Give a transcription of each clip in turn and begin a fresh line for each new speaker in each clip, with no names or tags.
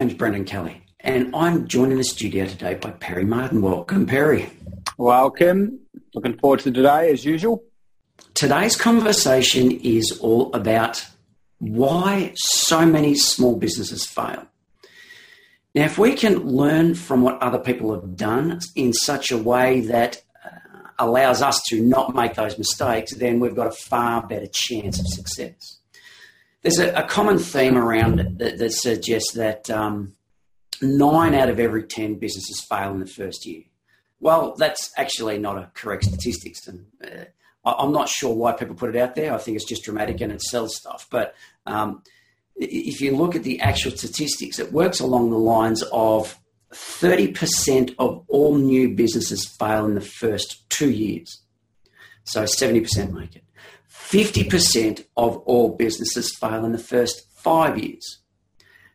name's Brendan Kelly, and I'm joined in the studio today by Perry Martin. Welcome, Perry.
Welcome. Looking forward to today, as usual.
Today's conversation is all about why so many small businesses fail. Now, if we can learn from what other people have done in such a way that uh, allows us to not make those mistakes, then we've got a far better chance of success. There's a, a common theme around that, that suggests that um, nine out of every 10 businesses fail in the first year. Well, that's actually not a correct statistics. And uh, I'm not sure why people put it out there. I think it's just dramatic and it sells stuff. But um, if you look at the actual statistics, it works along the lines of 30% of all new businesses fail in the first two years. So 70% make it. 50% of all businesses fail in the first five years.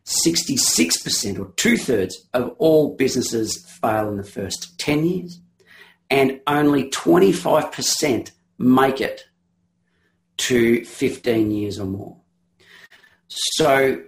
66% or two thirds of all businesses fail in the first 10 years. And only 25% make it to 15 years or more. So,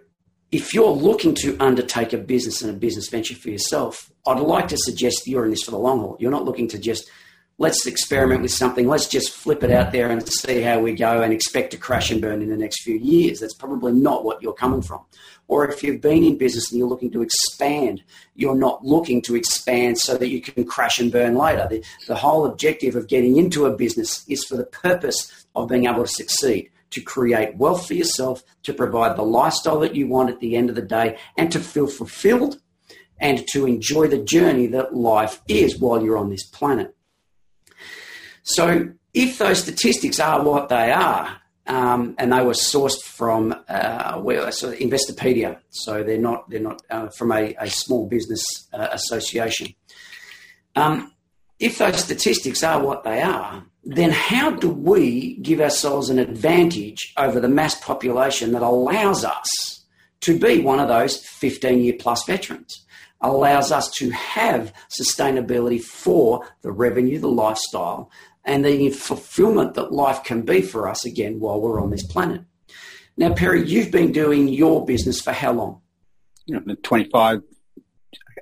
if you're looking to undertake a business and a business venture for yourself, I'd like to suggest you're in this for the long haul. You're not looking to just let's experiment with something. Let's just flip it out there and see how we go and expect to crash and burn in the next few years. That's probably not what you're coming from. Or if you've been in business and you're looking to expand, you're not looking to expand so that you can crash and burn later. The, the whole objective of getting into a business is for the purpose of being able to succeed. To create wealth for yourself, to provide the lifestyle that you want at the end of the day, and to feel fulfilled and to enjoy the journey that life is while you're on this planet. So if those statistics are what they are, um, and they were sourced from uh, well, Investopedia, so they're not they're not uh, from a, a, small business uh, association. Um, if those statistics are what they are, then how do we give ourselves an advantage over the mass population that allows us to be one of those 15 year plus veterans? Allows us to have sustainability for the revenue, the lifestyle, and the fulfillment that life can be for us again while we're on this planet. Now, Perry, you've been doing your business for how long?
You know, 25.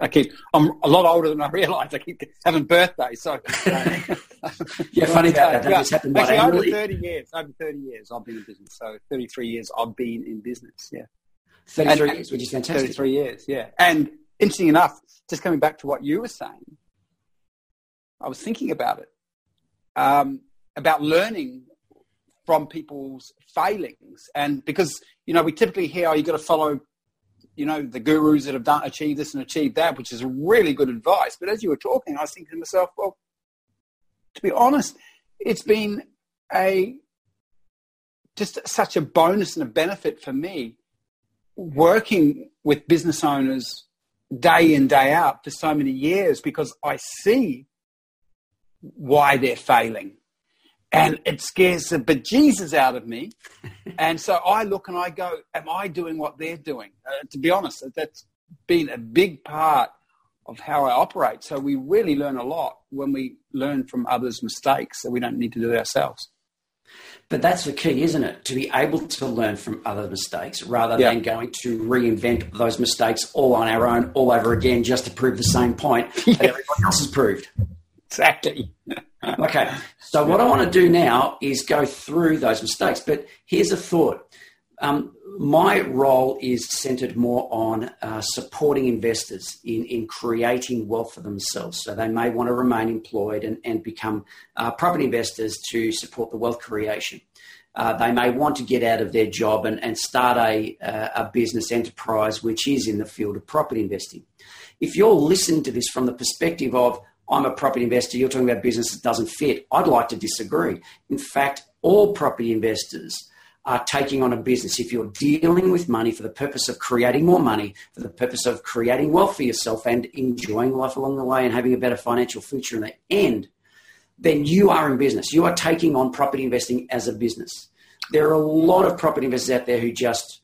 I keep, I'm a lot older than I realise. I keep having birthdays. So, uh,
yeah, funny that. That just happened
Actually, over 30 years. Over 30 years I've been in business. So 33 years I've been in business. Yeah.
33 and, years, which is fantastic.
33 years, yeah. And interesting enough, just coming back to what you were saying, I was thinking about it um, about learning from people's failings. And because, you know, we typically hear, oh, you've got to follow, you know, the gurus that have done, achieved this and achieved that, which is really good advice. But as you were talking, I was thinking to myself, well, to be honest, it's been a, just such a bonus and a benefit for me working with business owners day in, day out for so many years because I see why they're failing. And it scares the bejesus out of me. and so I look and I go, Am I doing what they're doing? Uh, to be honest, that's been a big part of how I operate. So we really learn a lot when we learn from others' mistakes that we don't need to do ourselves.
But that's the key, isn't it? To be able to learn from other mistakes rather yeah. than going to reinvent those mistakes all on our own, all over again, just to prove the same point that everybody else has proved.
Exactly.
okay. So what I want to do now is go through those mistakes. But here's a thought. Um, my role is centered more on uh, supporting investors in, in creating wealth for themselves. So they may want to remain employed and, and become uh, property investors to support the wealth creation. Uh, they may want to get out of their job and, and start a, uh, a business enterprise which is in the field of property investing. If you're listening to this from the perspective of, I'm a property investor, you're talking about business that doesn't fit. I'd like to disagree. In fact, all property investors are taking on a business. If you're dealing with money for the purpose of creating more money, for the purpose of creating wealth for yourself and enjoying life along the way and having a better financial future in the end, then you are in business. You are taking on property investing as a business. There are a lot of property investors out there who just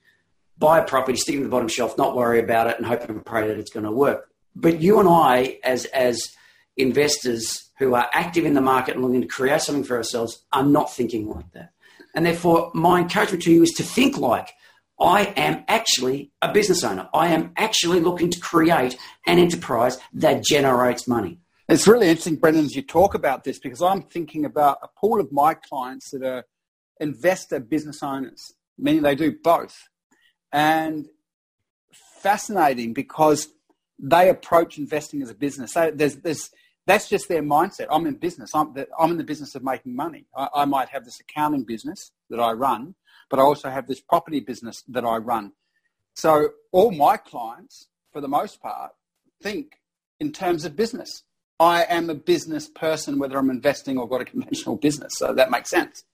buy a property, stick it in the bottom shelf, not worry about it, and hope and pray that it's going to work. But you and I, as as investors who are active in the market and looking to create something for ourselves are not thinking like that. And therefore, my encouragement to you is to think like I am actually a business owner. I am actually looking to create an enterprise that generates money.
It's really interesting, Brendan, as you talk about this, because I'm thinking about a pool of my clients that are investor business owners, meaning they do both. And fascinating because they approach investing as a business. there's, there's, that's just their mindset. I'm in business. I'm, the, I'm in the business of making money. I, I might have this accounting business that I run, but I also have this property business that I run. So all my clients, for the most part, think in terms of business. I am a business person, whether I'm investing or got a conventional business. So that makes sense.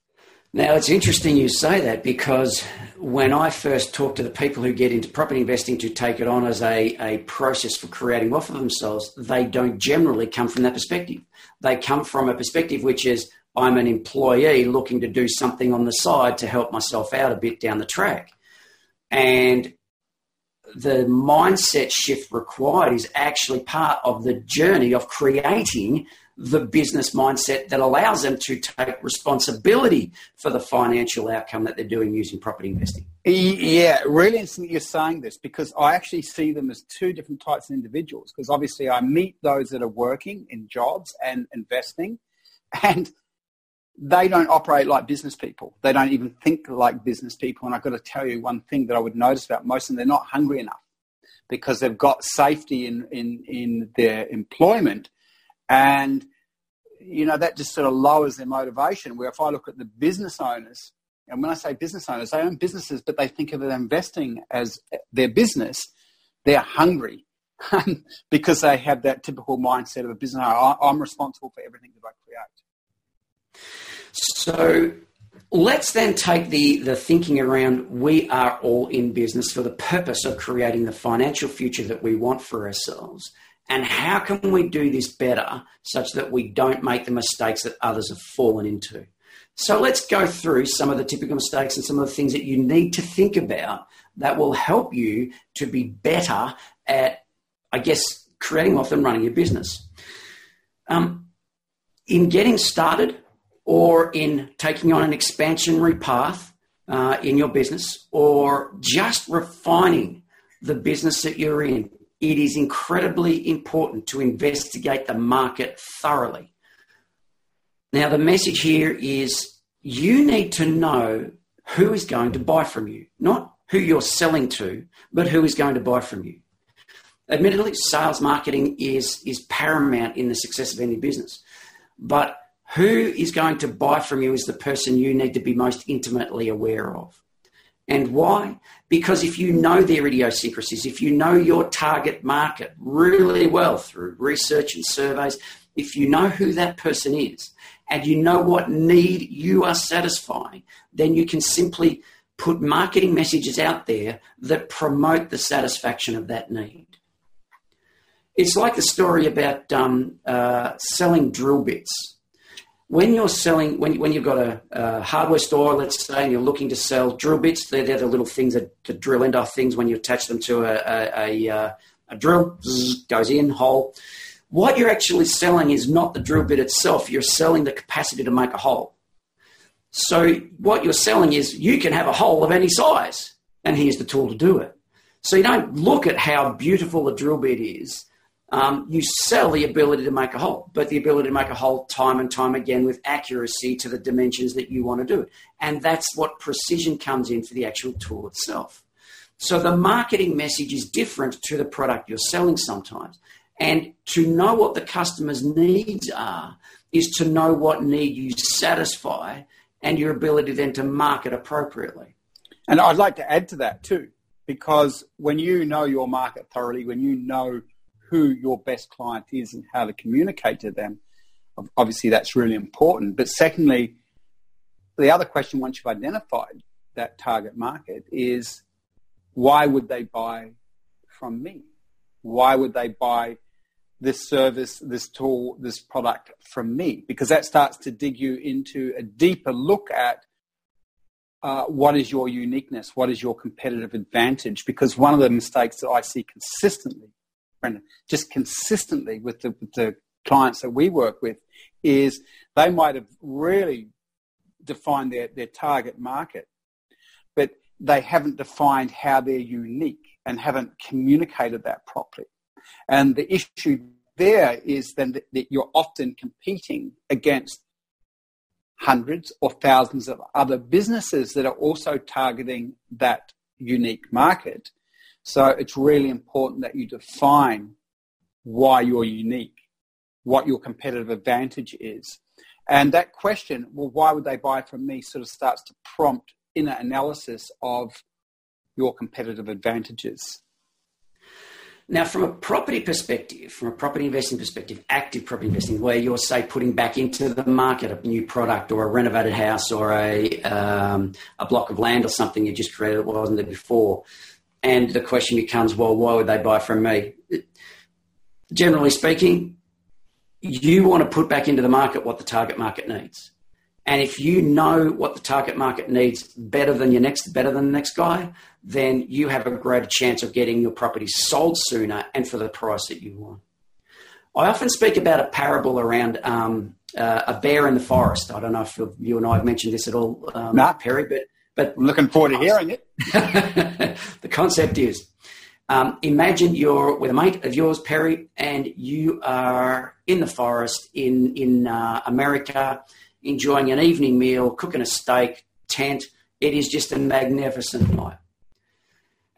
Now, it's interesting you say that because when I first talk to the people who get into property investing to take it on as a, a process for creating wealth for themselves, they don't generally come from that perspective. They come from a perspective which is, I'm an employee looking to do something on the side to help myself out a bit down the track. And the mindset shift required is actually part of the journey of creating the business mindset that allows them to take responsibility for the financial outcome that they're doing using property investing.
Yeah, really interesting that you're saying this because I actually see them as two different types of individuals. Because obviously, I meet those that are working in jobs and investing, and they don't operate like business people. They don't even think like business people. And I've got to tell you one thing that I would notice about most of them: they're not hungry enough because they've got safety in in in their employment and, you know, that just sort of lowers their motivation. Where if I look at the business owners, and when I say business owners, they own businesses, but they think of investing as their business, they're hungry because they have that typical mindset of a business owner. I'm responsible for everything that I create.
So let's then take the, the thinking around we are all in business for the purpose of creating the financial future that we want for ourselves. And how can we do this better such that we don't make the mistakes that others have fallen into? So let's go through some of the typical mistakes and some of the things that you need to think about that will help you to be better at, I guess, creating wealth and running your business. Um, in getting started or in taking on an expansionary path uh, in your business or just refining the business that you're in, it is incredibly important to investigate the market thoroughly. Now, the message here is you need to know who is going to buy from you, not who you're selling to, but who is going to buy from you. Admittedly, sales marketing is, is paramount in the success of any business. But who is going to buy from you is the person you need to be most intimately aware of. And why? Because if you know their idiosyncrasies, if you know your target market really well through research and surveys, if you know who that person is and you know what need you are satisfying, then you can simply put marketing messages out there that promote the satisfaction of that need. It's like the story about um, uh, selling drill bits when you're selling, when, when you've got a, a, hardware store, let's say, and you're looking to sell drill bits, they're, they're the little things that, that drill into things when you attach them to a, a, a, uh, a drill, zzz, goes in, hole. What you're actually selling is not the drill bit itself, you're selling the capacity to make a hole. So, what you're selling is you can have a hole of any size, and here's the tool to do it. So, you don't look at how beautiful a drill bit is um, you sell the ability to make a hole, but the ability to make a hole time and time again with accuracy to the dimensions that you want to do it. And that's what precision comes in for the actual tool itself. So the marketing message is different to the product you're selling sometimes. And to know what the customer's needs are is to know what need you satisfy and your ability then to market appropriately.
And I'd like to add to that too, because when you know your market thoroughly, when you know who your best client is and how to communicate to them. Obviously, that's really important. But secondly, the other question once you've identified that target market is why would they buy from me? Why would they buy this service, this tool, this product from me? Because that starts to dig you into a deeper look at uh, what is your uniqueness? What is your competitive advantage? Because one of the mistakes that I see consistently Brendan, just consistently with the, with the clients that we work with is they might have really defined their, their target market, but they haven't defined how they're unique and haven't communicated that properly. And the issue there is then that, that you're often competing against hundreds or thousands of other businesses that are also targeting that unique market. So it's really important that you define why you're unique, what your competitive advantage is. And that question, well, why would they buy from me, sort of starts to prompt inner analysis of your competitive advantages.
Now, from a property perspective, from a property investing perspective, active property investing, where you're, say, putting back into the market a new product or a renovated house or a, um, a block of land or something you just created that wasn't there before. And the question becomes, well, why would they buy from me? Generally speaking, you want to put back into the market what the target market needs. And if you know what the target market needs better than your next, better than the next guy, then you have a greater chance of getting your property sold sooner and for the price that you want. I often speak about a parable around um, uh, a bear in the forest. I don't know if you and I have mentioned this at all, um, nah. Perry, but but
I'm looking forward to hearing it.
the concept is um, imagine you're with a mate of yours, Perry, and you are in the forest in in uh, America enjoying an evening meal, cooking a steak, tent. It is just a magnificent night.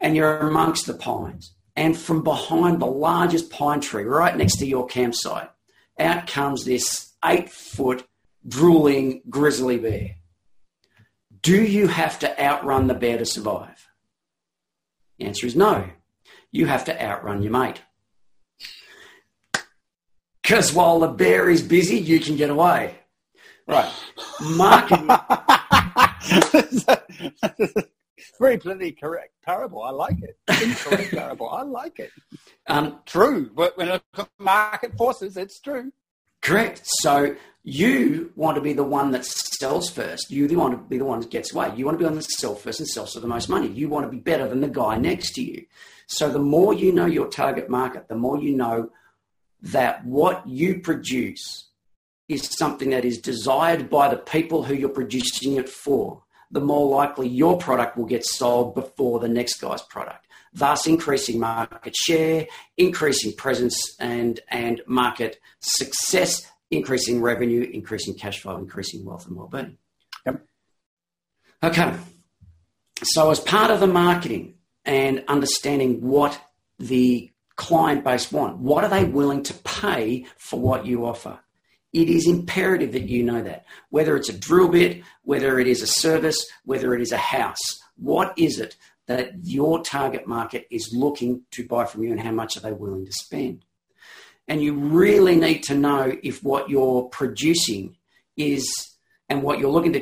And you're amongst the pines. And from behind the largest pine tree, right next to your campsite, out comes this eight foot drooling grizzly bear. Do you have to outrun the bear to survive? The answer is no. You have to outrun your mate. Because while the bear is busy, you can get away. Right. Marketing.
Very politically correct parable. I like it. Incorrect parable. I like it. Um, true. But when a market forces, it's true.
Correct. So you want to be the one that sells first. You want to be the one that gets away. You want to be on the sells first and sells for the most money. You want to be better than the guy next to you. So the more you know your target market, the more you know that what you produce is something that is desired by the people who you're producing it for, the more likely your product will get sold before the next guy's product, thus increasing market share, increasing presence and, and market success, increasing revenue, increasing cash flow, increasing wealth and well-being. Yep. Okay. So as part of the marketing and understanding what the client base want, what are they willing to pay for what you offer? It is imperative that you know that. Whether it's a drill bit, whether it is a service, whether it is a house, what is it that your target market is looking to buy from you and how much are they willing to spend? And you really need to know if what you're producing is and what you're looking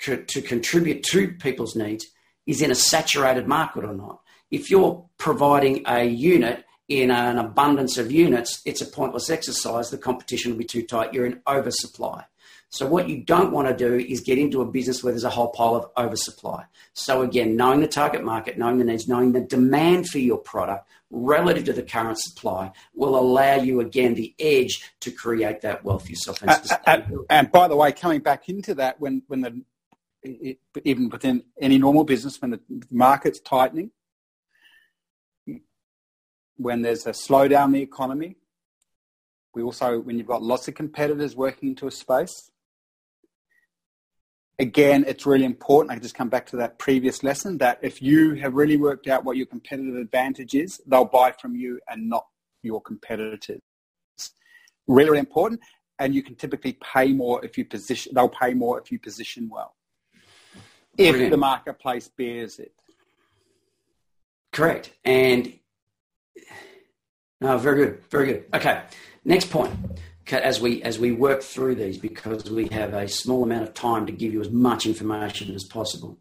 to, to contribute to people's needs is in a saturated market or not. If you're providing a unit in an abundance of units, it's a pointless exercise. The competition will be too tight. You're in oversupply. So what you don't want to do is get into a business where there's a whole pile of oversupply. So again, knowing the target market, knowing the needs, knowing the demand for your product relative to the current supply will allow you again the edge to create that wealth yourself. And,
uh, and, by the way, coming back into that, when when the it, even within any normal business, when the market's tightening, when there's a slowdown in the economy. We also, when you've got lots of competitors working into a space, again, it's really important. I just come back to that previous lesson that if you have really worked out what your competitive advantage is, they'll buy from you and not your competitors. Really, really important. And you can typically pay more if you position, they'll pay more if you position well. Brilliant. If the marketplace bears it.
Correct. And no, very good, very good. Okay, next point. As we as we work through these, because we have a small amount of time to give you as much information as possible,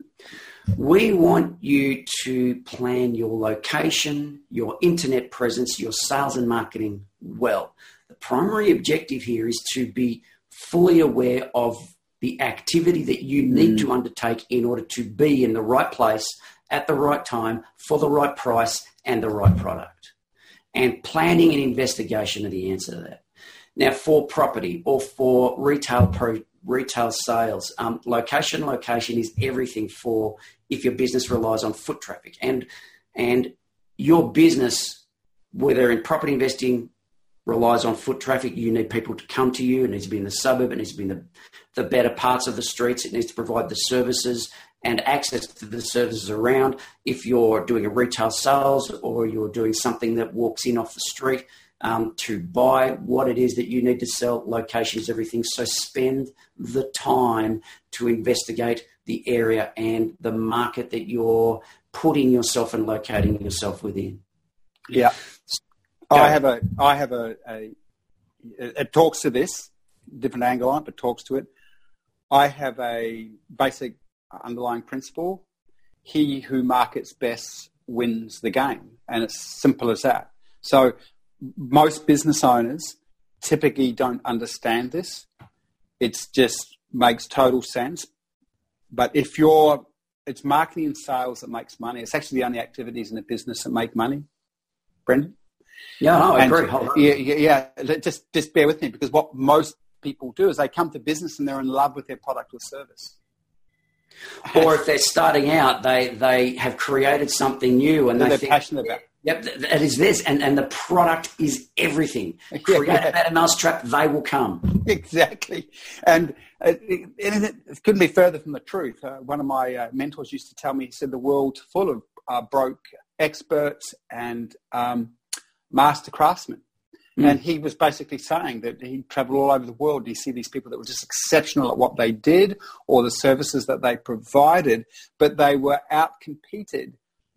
we want you to plan your location, your internet presence, your sales and marketing well. The primary objective here is to be fully aware of the activity that you need mm. to undertake in order to be in the right place at the right time for the right price and the right product and planning and investigation are the answer to that. Now, for property or for retail pro- retail sales. Um, location, location is everything for if your business relies on foot traffic. And, and your business, whether in property investing, relies on foot traffic. You need people to come to you. It needs to be in the suburb. It needs to be in the, the better parts of the streets. It needs to provide the services and access to the services around. If you're doing a retail sales or you're doing something that walks in off the street um, to buy what it is that you need to sell, locations, everything. So spend the time to investigate the area and the market that you're putting yourself and locating yourself within.
Yeah. I have a, I have a, a, it talks to this, different angle on it, but talks to it. I have a basic underlying principle. He who markets best wins the game. And it's simple as that. So most business owners typically don't understand this. It just makes total sense. But if you're, it's marketing and sales that makes money. It's actually the only activities in a business that make money. Brendan?
Yeah, no, I agree.
Yeah, yeah, just just bear with me because what most people do is they come to business and they're in love with their product or service.
Or if they're starting out, they they have created something new and they
they're
think,
passionate about.
Yep, that is this, and, and the product is everything. Create yeah. that mousetrap, they will come.
Exactly, and uh, it, it, it, couldn't be further from the truth. Uh, one of my uh, mentors used to tell me, he said, the world full of uh, broke experts and um, master craftsmen. Mm. And he was basically saying that he traveled all over the world and he see these people that were just exceptional at what they did or the services that they provided, but they were outcompeted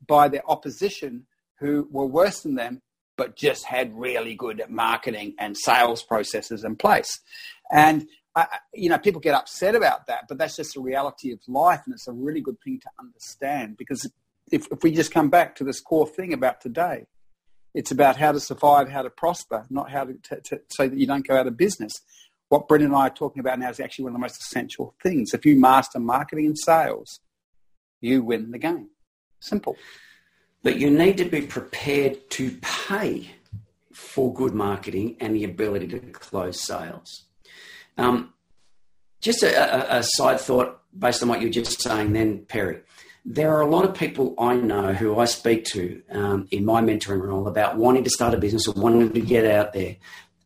by their opposition who were worse than them, but just had really good marketing and sales processes in place. And uh, you know, people get upset about that, but that's just a reality of life, and it's a really good thing to understand because if, if we just come back to this core thing about today, it's about how to survive, how to prosper, not how to, to, to so that you don't go out of business. What Brendan and I are talking about now is actually one of the most essential things. If you master marketing and sales, you win the game. Simple.
But you need to be prepared to pay for good marketing and the ability to close sales. Um, just a, a, side thought based on what you were just saying then, Perry. There are a lot of people I know who I speak to um, in my mentoring role about wanting to start a business or wanting to get out there,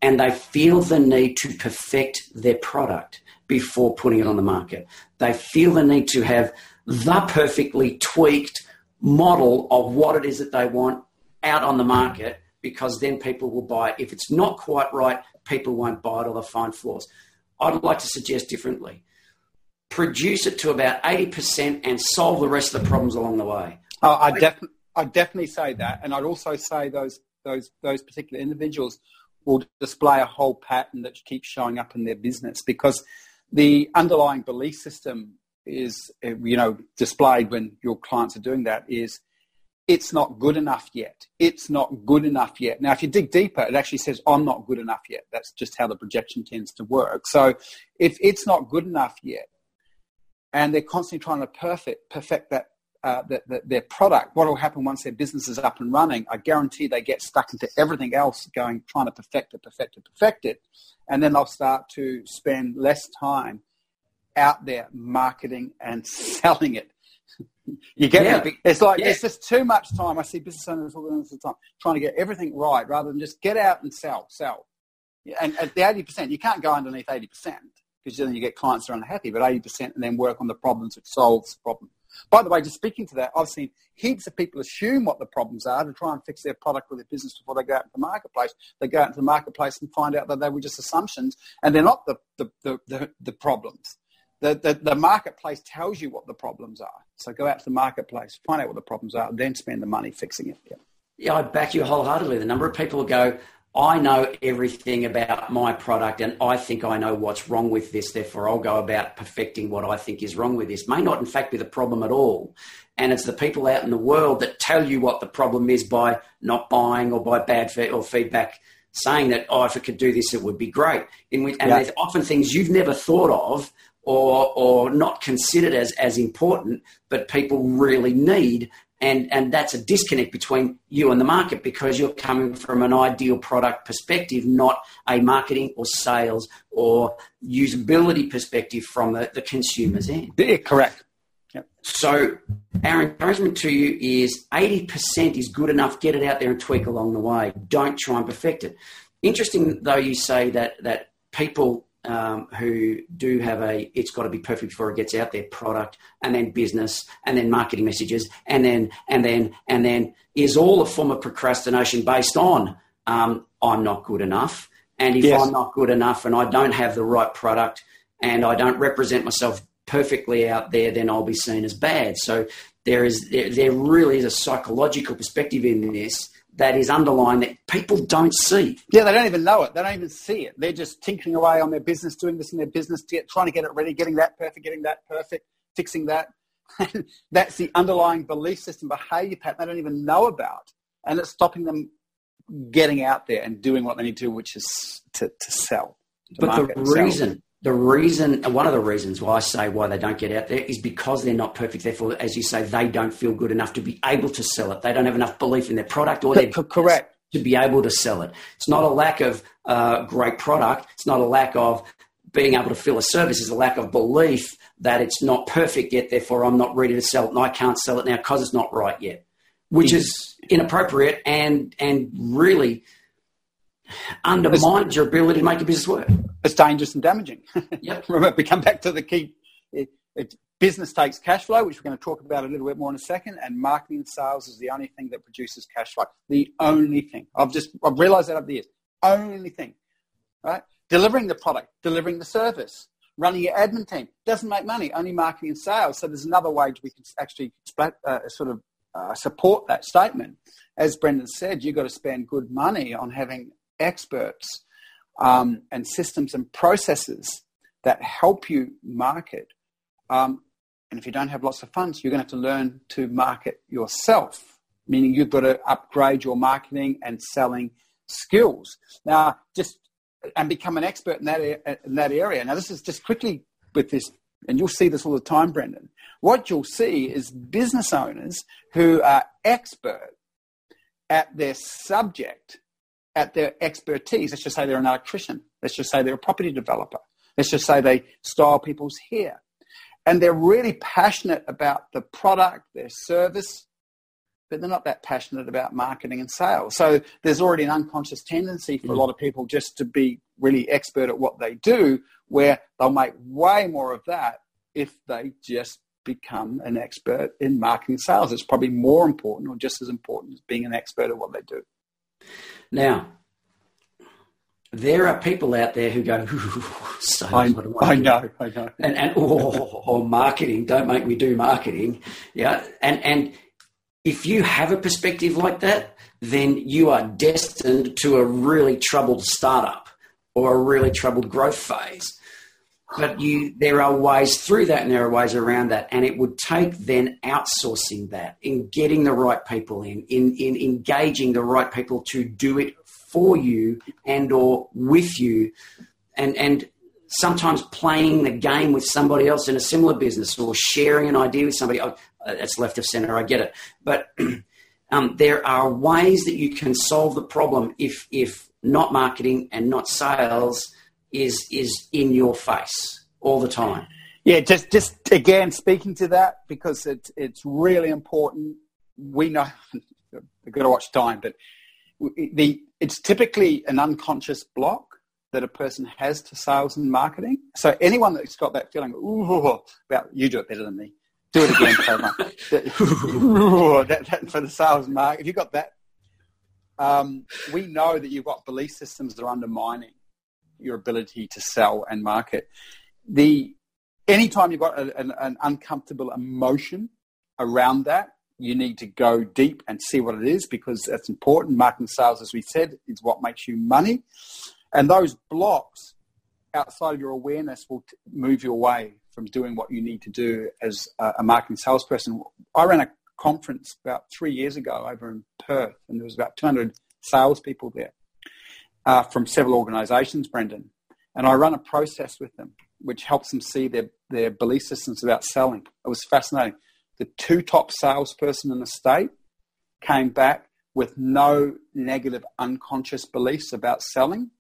and they feel the need to perfect their product before putting it on the market. They feel the need to have the perfectly tweaked model of what it is that they want out on the market because then people will buy it. If it's not quite right, people won't buy it or they'll find flaws. I'd like to suggest differently. Produce it to about 80% and solve the rest of the problems along the way.
Oh, I, def- I definitely say that. And I'd also say those, those, those particular individuals will display a whole pattern that keeps showing up in their business because the underlying belief system is you know displayed when your clients are doing that is it's not good enough yet. It's not good enough yet. Now, if you dig deeper, it actually says, I'm not good enough yet. That's just how the projection tends to work. So if it's not good enough yet, and they're constantly trying to perfect, perfect that, uh, that, that, their product, what will happen once their business is up and running? I guarantee they get stuck into everything else going, trying to perfect it, perfect it, perfect it. And then they'll start to spend less time out there marketing and selling it. you get yeah. it? It's like yeah. it's just too much time. I see business owners all the time trying to get everything right rather than just get out and sell, sell. And at the eighty percent, you can't go underneath eighty percent because then you get clients that are unhappy. But eighty percent, and then work on the problems which solves the problem. By the way, just speaking to that, I've seen heaps of people assume what the problems are to try and fix their product or their business before they go out into the marketplace. They go out into the marketplace and find out that they were just assumptions and they're not the, the, the, the, the problems the, the, the, marketplace tells you what the problems are. So go out to the marketplace, find out what the problems are, then spend the money fixing it. Yeah,
yeah I back you wholeheartedly. The number of people who go, I know everything about my product and I think I know what's wrong with this, therefore I'll go about perfecting what I think is wrong with this. May not, in fact, be the problem at all. And it's the people out in the world that tell you what the problem is by not buying or by bad fe- or feedback saying that, oh, if it could do this, it would be great. In which, and yeah. there's often things you've never thought of or, or not considered as, as important, but people really need. And, and that's a disconnect between you and the market because you're coming from an ideal product perspective, not a marketing or sales or usability perspective from the, the consumer's end.
Yeah, correct.
Yep. So our encouragement to you is 80% is good enough. Get it out there and tweak along the way. Don't try and perfect it. Interesting though, you say that that people um, who do have a it's got to be perfect before it gets out there product and then business and then marketing messages and then and then and then is all a form of procrastination based on um, I'm not good enough and if yes. I'm not good enough and I don't have the right product and I don't represent myself perfectly out there then I'll be seen as bad so there is there, there really is a psychological perspective in this that is underlying that people don't see.
Yeah, they don't even know it. They don't even see it. They're just tinkering away on their business, doing this in their business, get, trying to get it ready, getting that perfect, getting that perfect, fixing that. That's the underlying belief system, behavior pattern they don't even know about. And it's stopping them getting out there and doing what they need to which is to, to sell.
To but the reason the reason, one of the reasons why I say why they don't get out there is because they're not perfect. Therefore, as you say, they don't feel good enough to be able to sell it. They don't have enough belief in their product or their
correct
to be able to sell it. It's not a lack of uh, great product. It's not a lack of being able to fill a service. It's a lack of belief that it's not perfect yet. Therefore, I'm not ready to sell it, and I can't sell it now because it's not right yet, which is inappropriate and and really undermines your ability to make a business work.
It's dangerous and damaging.
Yep.
Remember, we come back to the key. It, it, business takes cash flow, which we're going to talk about a little bit more in a second, and marketing and sales is the only thing that produces cash flow. The only thing. I've just I've realised that over the years. Only thing. Right? Delivering the product, delivering the service, running your admin team doesn't make money. Only marketing and sales. So there's another way we can actually uh, sort of uh, support that statement. As Brendan said, you've got to spend good money on having experts um, and systems and processes that help you market. Um, and if you don't have lots of funds, you're going to have to learn to market yourself, meaning you've got to upgrade your marketing and selling skills. Now, just and become an expert in that in that area. Now, this is just quickly with this, and you'll see this all the time, Brendan. What you'll see is business owners who are expert at their subject at their expertise. Let's just say they're an electrician. Let's just say they're a property developer. Let's just say they style people's hair. And they're really passionate about the product, their service, but they're not that passionate about marketing and sales. So there's already an unconscious tendency for mm. a lot of people just to be really expert at what they do, where they'll make way more of that if they just become an expert in marketing sales. It's probably more important or just as important as being an expert at what they do.
Now, there are people out there who go,
so I, I, know, I know.
And, and oh, oh, marketing, don't make me do marketing. Yeah. And, and if you have a perspective like that, then you are destined to a really troubled startup or a really troubled growth phase. But you, there are ways through that and there are ways around that. And it would take then outsourcing that, in getting the right people in, in, in engaging the right people to do it for you and or with you. And, and sometimes playing the game with somebody else in a similar business or sharing an idea with somebody. Oh, that's left of center, I get it. But um, there are ways that you can solve the problem if, if not marketing and not sales – is is in your face all the time.
Yeah, just just again speaking to that because it's it's really important. We know we've got to watch time, but the it's typically an unconscious block that a person has to sales and marketing. So anyone that's got that feeling, ooh, about you do it better than me. Do it again, that, that, for the sales and marketing. If you've got that, um, we know that you've got belief systems that are undermining your ability to sell and market. The anytime you've got a, an, an uncomfortable emotion around that, you need to go deep and see what it is because that's important. Marketing sales, as we said, is what makes you money. And those blocks outside of your awareness will t- move you away from doing what you need to do as a, a marketing salesperson. I ran a conference about three years ago over in Perth, and there was about 200 salespeople there uh, from several organisations, Brendan, and I run a process with them which helps them see their, their belief systems about selling. It was fascinating. the two top salesperson in the state came back with no negative unconscious beliefs about selling.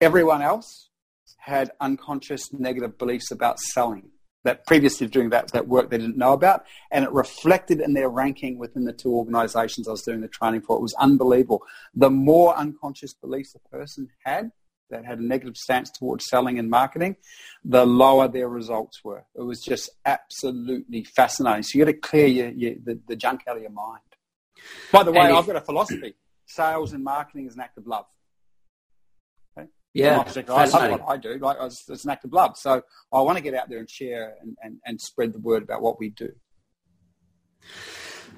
Everyone else had unconscious negative beliefs about selling that previously doing that, that work they didn't know about. And it reflected in their ranking within the two organizations I was doing the training for. It was unbelievable. The more unconscious beliefs a person had that had a negative stance towards selling and marketing, the lower their results were. It was just absolutely fascinating. So you got to clear your, your, the, the junk out of your mind. By the way, I've got a philosophy. Sales and marketing is an act of love.
Yeah,
I love what I do. Like it's, it's, an act of love. So I want to get out there and share and, and, and spread the word about what we do.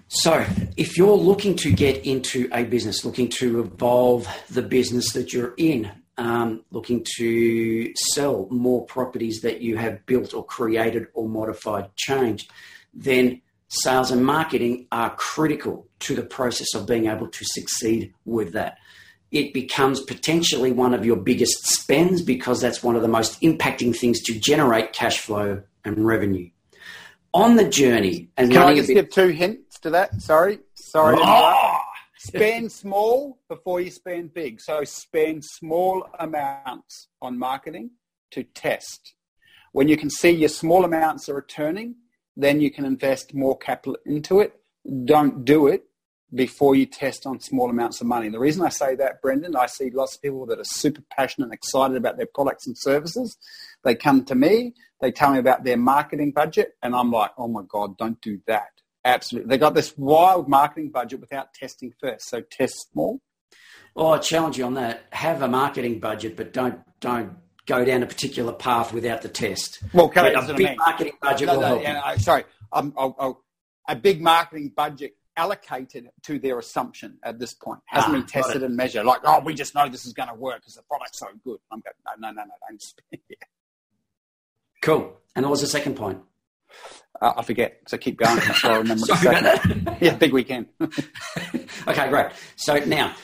So, if you're looking to get into a business, looking to evolve the business that you're in, um, looking to sell more properties that you have built or created or modified, changed, then sales and marketing are critical to the process of being able to succeed with that it becomes potentially one of your biggest spends because that's one of the most impacting things to generate cash flow and revenue. On the journey, and
can I just bit- give two hints to that? Sorry, sorry. Oh! spend small before you spend big. So spend small amounts on marketing to test. When you can see your small amounts are returning, then you can invest more capital into it. Don't do it before you test on small amounts of money. The reason I say that, Brendan, I see lots of people that are super passionate and excited about their products and services. They come to me, they tell me about their marketing budget, and I'm like, oh my God, don't do that. Absolutely. They got this wild marketing budget without testing first. So test small.
Well, I challenge you on that. Have a marketing budget, but don't don't go down a particular path without the test.
Well, okay,
a big I mean. marketing budget no, no.
Yeah, sorry, um, I'll, I'll, a big marketing budget allocated to their assumption at this point. Hasn't ah, been tested and measured. Like, oh, we just know this is going to work because the product's so good. I'm going, no, no, no, no, don't yeah.
Cool. And what was the second point?
Uh, I forget, so keep going. So I remember the second. yeah, big weekend.
okay, great. So now,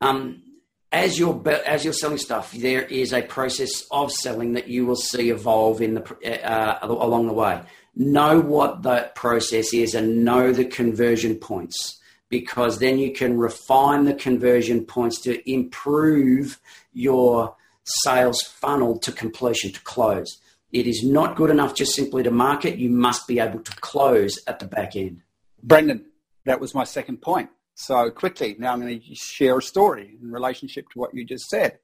um, as you're as you're selling stuff, there is a process of selling that you will see evolve in the uh, along the way know what that process is and know the conversion points because then you can refine the conversion points to improve your sales funnel to completion, to close. It is not good enough just simply to market. You must be able to close at the back end.
Brendan, that was my second point. So quickly, now I'm going to share a story in relationship to what you just said.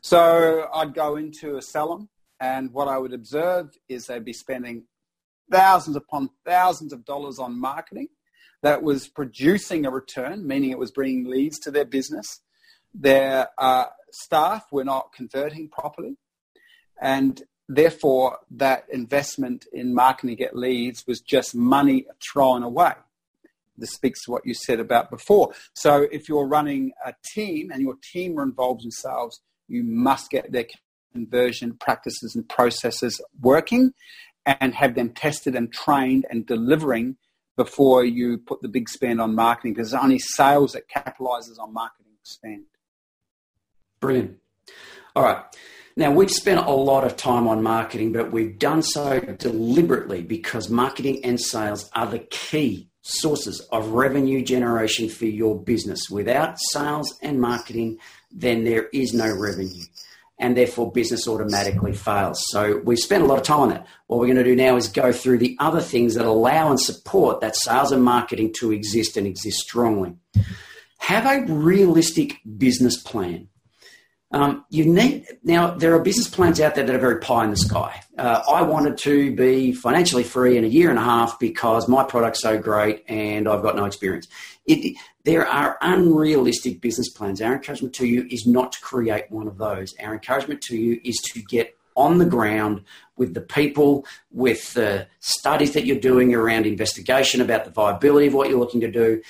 So I'd go into a salon, and what I would observe is they'd be spending thousands upon thousands of dollars on marketing that was producing a return, meaning it was bringing leads to their business. Their uh, staff were not converting properly. And therefore, that investment in marketing to get leads was just money thrown away. This speaks to what you said about before. So, if you're running a team and your team are involved in sales, you must get their conversion practices and processes working and have them tested and trained and delivering before you put the big spend on marketing because it's only sales that capitalizes on marketing spend.
Brilliant. All right. Now, we've spent a lot of time on marketing, but we've done so deliberately because marketing and sales are the key sources of revenue generation for your business. Without sales and marketing, then there is no revenue and therefore business automatically fails. So we spent a lot of time on that. What we're going to do now is go through the other things that allow and support that sales and marketing to exist and exist strongly. Have a realistic business plan. Um, you need now. There are business plans out there that are very pie in the sky. Uh, I wanted to be financially free in a year and a half because my product's so great and I've got no experience. It, there are unrealistic business plans. Our encouragement to you is not to create one of those. Our encouragement to you is to get on the ground with the people, with the studies that you're doing around investigation about the viability of what you're looking to do.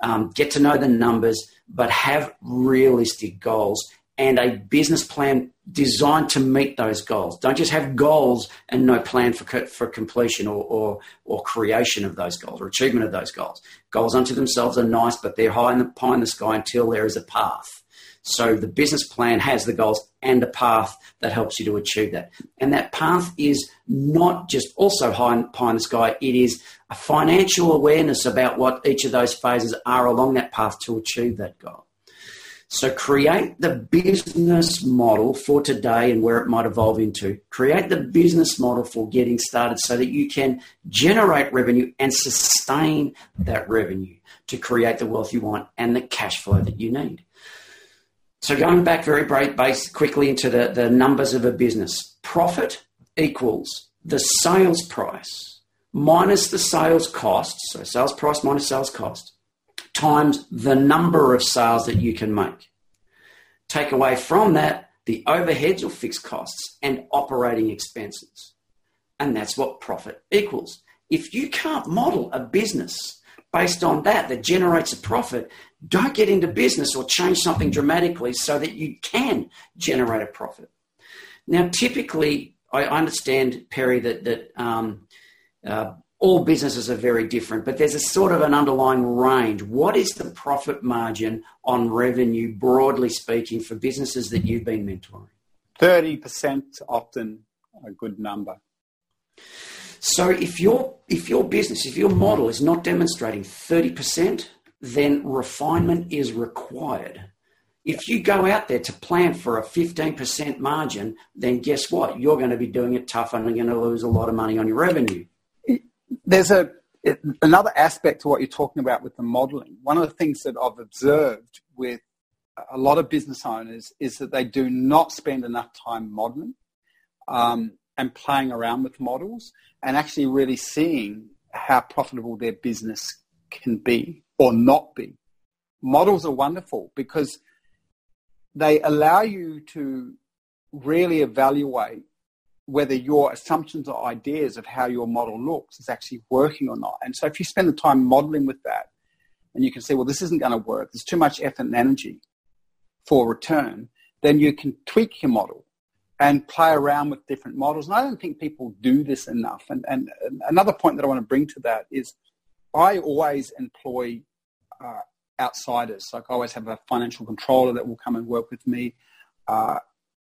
Um, get to know the numbers, but have realistic goals and a business plan designed to meet those goals. Don't just have goals and no plan for, for completion or, or, or creation of those goals or achievement of those goals. Goals unto themselves are nice, but they're high in the, pie in the sky until there is a path. So the business plan has the goals and a path that helps you to achieve that. And that path is not just also high, pie in the sky, it is a financial awareness about what each of those phases are along that path to achieve that goal. So create the business model for today and where it might evolve into. Create the business model for getting started so that you can generate revenue and sustain that revenue to create the wealth you want and the cash flow that you need. So going back very base quickly into the, the numbers of a business, profit equals the sales price minus the sales cost, so sales price minus sales cost, times the number of sales that you can make. Take away from that the overheads or fixed costs and operating expenses. And that's what profit equals. If you can't model a business based on that that generates a profit, don't get into business or change something dramatically so that you can generate a profit. Now, typically, I understand, Perry, that, that um, uh, all businesses are very different, but there's a sort of an underlying range. What is the profit margin on revenue, broadly speaking, for businesses that you've been mentoring?
30% often a good number.
So if your if your business, if your model is not demonstrating 30%, then refinement is required. If you go out there to plan for a 15% margin, then guess what? You're going to be doing it tough and you're going to lose a lot of money on your revenue.
There's a another aspect to what you're talking about with the modeling. One of the things that I've observed with a lot of business owners is that they do not spend enough time modeling. Um, and playing around with models and actually really seeing how profitable their business can be or not be. Models are wonderful because they allow you to really evaluate whether your assumptions or ideas of how your model looks is actually working or not. And so if you spend the time modeling with that and you can say, well, this isn't going to work, there's too much effort and energy for return, then you can tweak your model and play around with different models. And I don't think people do this enough. And, and, another point that I want to bring to that is I always employ uh, outsiders. Like I always have a financial controller that will come and work with me. Uh,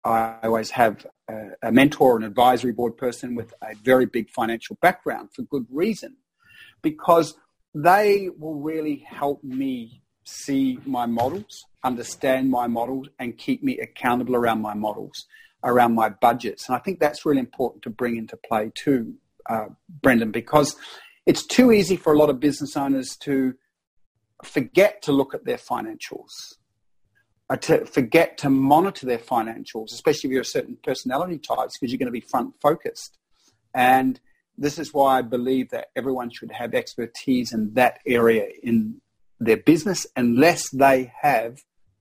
I always have a, a mentor, an advisory board person with a very big financial background for good reason, because they will really help me see my models, understand my models, and keep me accountable around my models around my budgets. And I think that's really important to bring into play too, uh, Brendan, because it's too easy for a lot of business owners to forget to look at their financials, to forget to monitor their financials, especially if you're a certain personality types, because you're going to be front focused. And this is why I believe that everyone should have expertise in that area in their business unless they have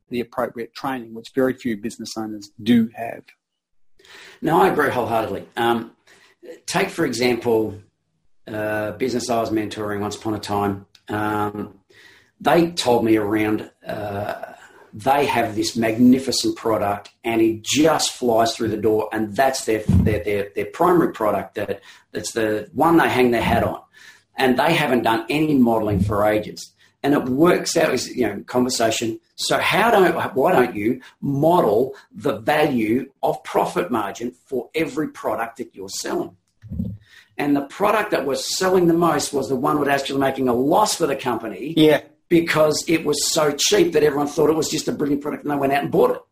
the appropriate training, which very few business owners do have.
No, I agree wholeheartedly. Um, take, for example, uh, business I was mentoring once upon a time. Um, they told me around uh, they have this magnificent product and it just flies through the door, and that's their their their, their primary product. That that's the one they hang their hat on, and they haven't done any modelling for ages and it works out as you know conversation. So how don't why don't you model the value of profit margin for every product that you're selling? And the product that was selling the most was the one that was actually making a loss for the company.
Yeah.
Because it was so cheap that everyone thought it was just a brilliant product and they went out and bought it.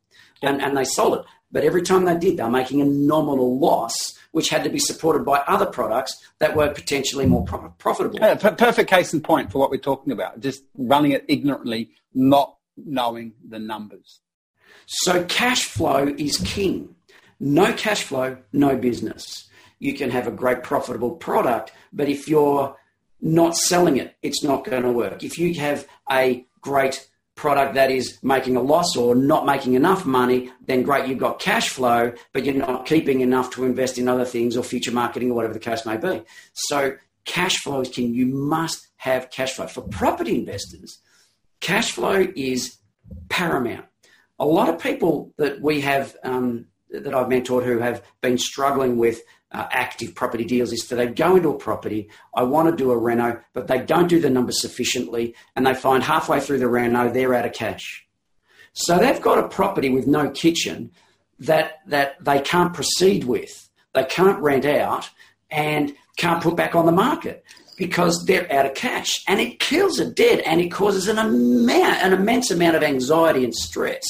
And, and they sold it. But every time they did, they were making a nominal loss which had to be supported by other products that were potentially more profitable.
Uh, yeah, perfect case in point for what we're talking about. Just running it ignorantly, not knowing the numbers.
So cash flow is king. No cash flow, no business. You can have a great profitable product, but if you're not selling it, it's not going to work. If you have a great product that is making a loss or not making enough money, then great, you've got cash flow, but you're not keeping enough to invest in other things or future marketing or whatever the case may be. So cash flow is king. You must have cash flow. For property investors, cash flow is paramount. A lot of people that we have um, that I've mentored who have been struggling with uh, active property deals is that they go into a property, I want to do a reno, but they don't do the numbers sufficiently, and they find halfway through the reno they're out of cash. So they've got a property with no kitchen that, that they can't proceed with. They can't rent out and can't put back on the market because they're out of cash. And it kills it dead and it causes an, amount, an immense amount of anxiety and stress